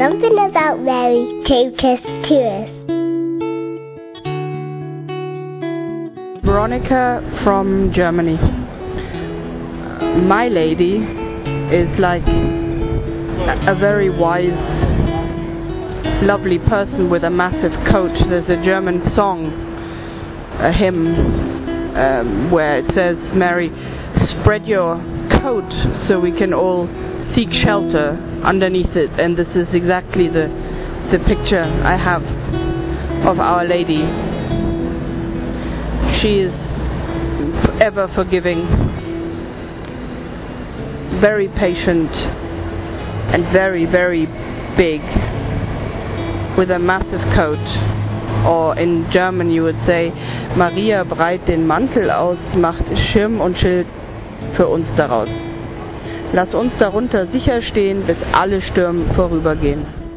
Something about Mary took us to us. Veronica from Germany. My lady is like a very wise, lovely person with a massive coat. There's a German song, a hymn, um, where it says, Mary, spread your coat so we can all seek shelter underneath it. And this is exactly the, the picture I have of Our Lady. She is ever forgiving, very patient, and very, very big, with a massive coat. Or in German you would say, Maria breit den Mantel aus, macht Schirm und Schild für uns daraus. Lass uns darunter sicher stehen, bis alle Stürme vorübergehen.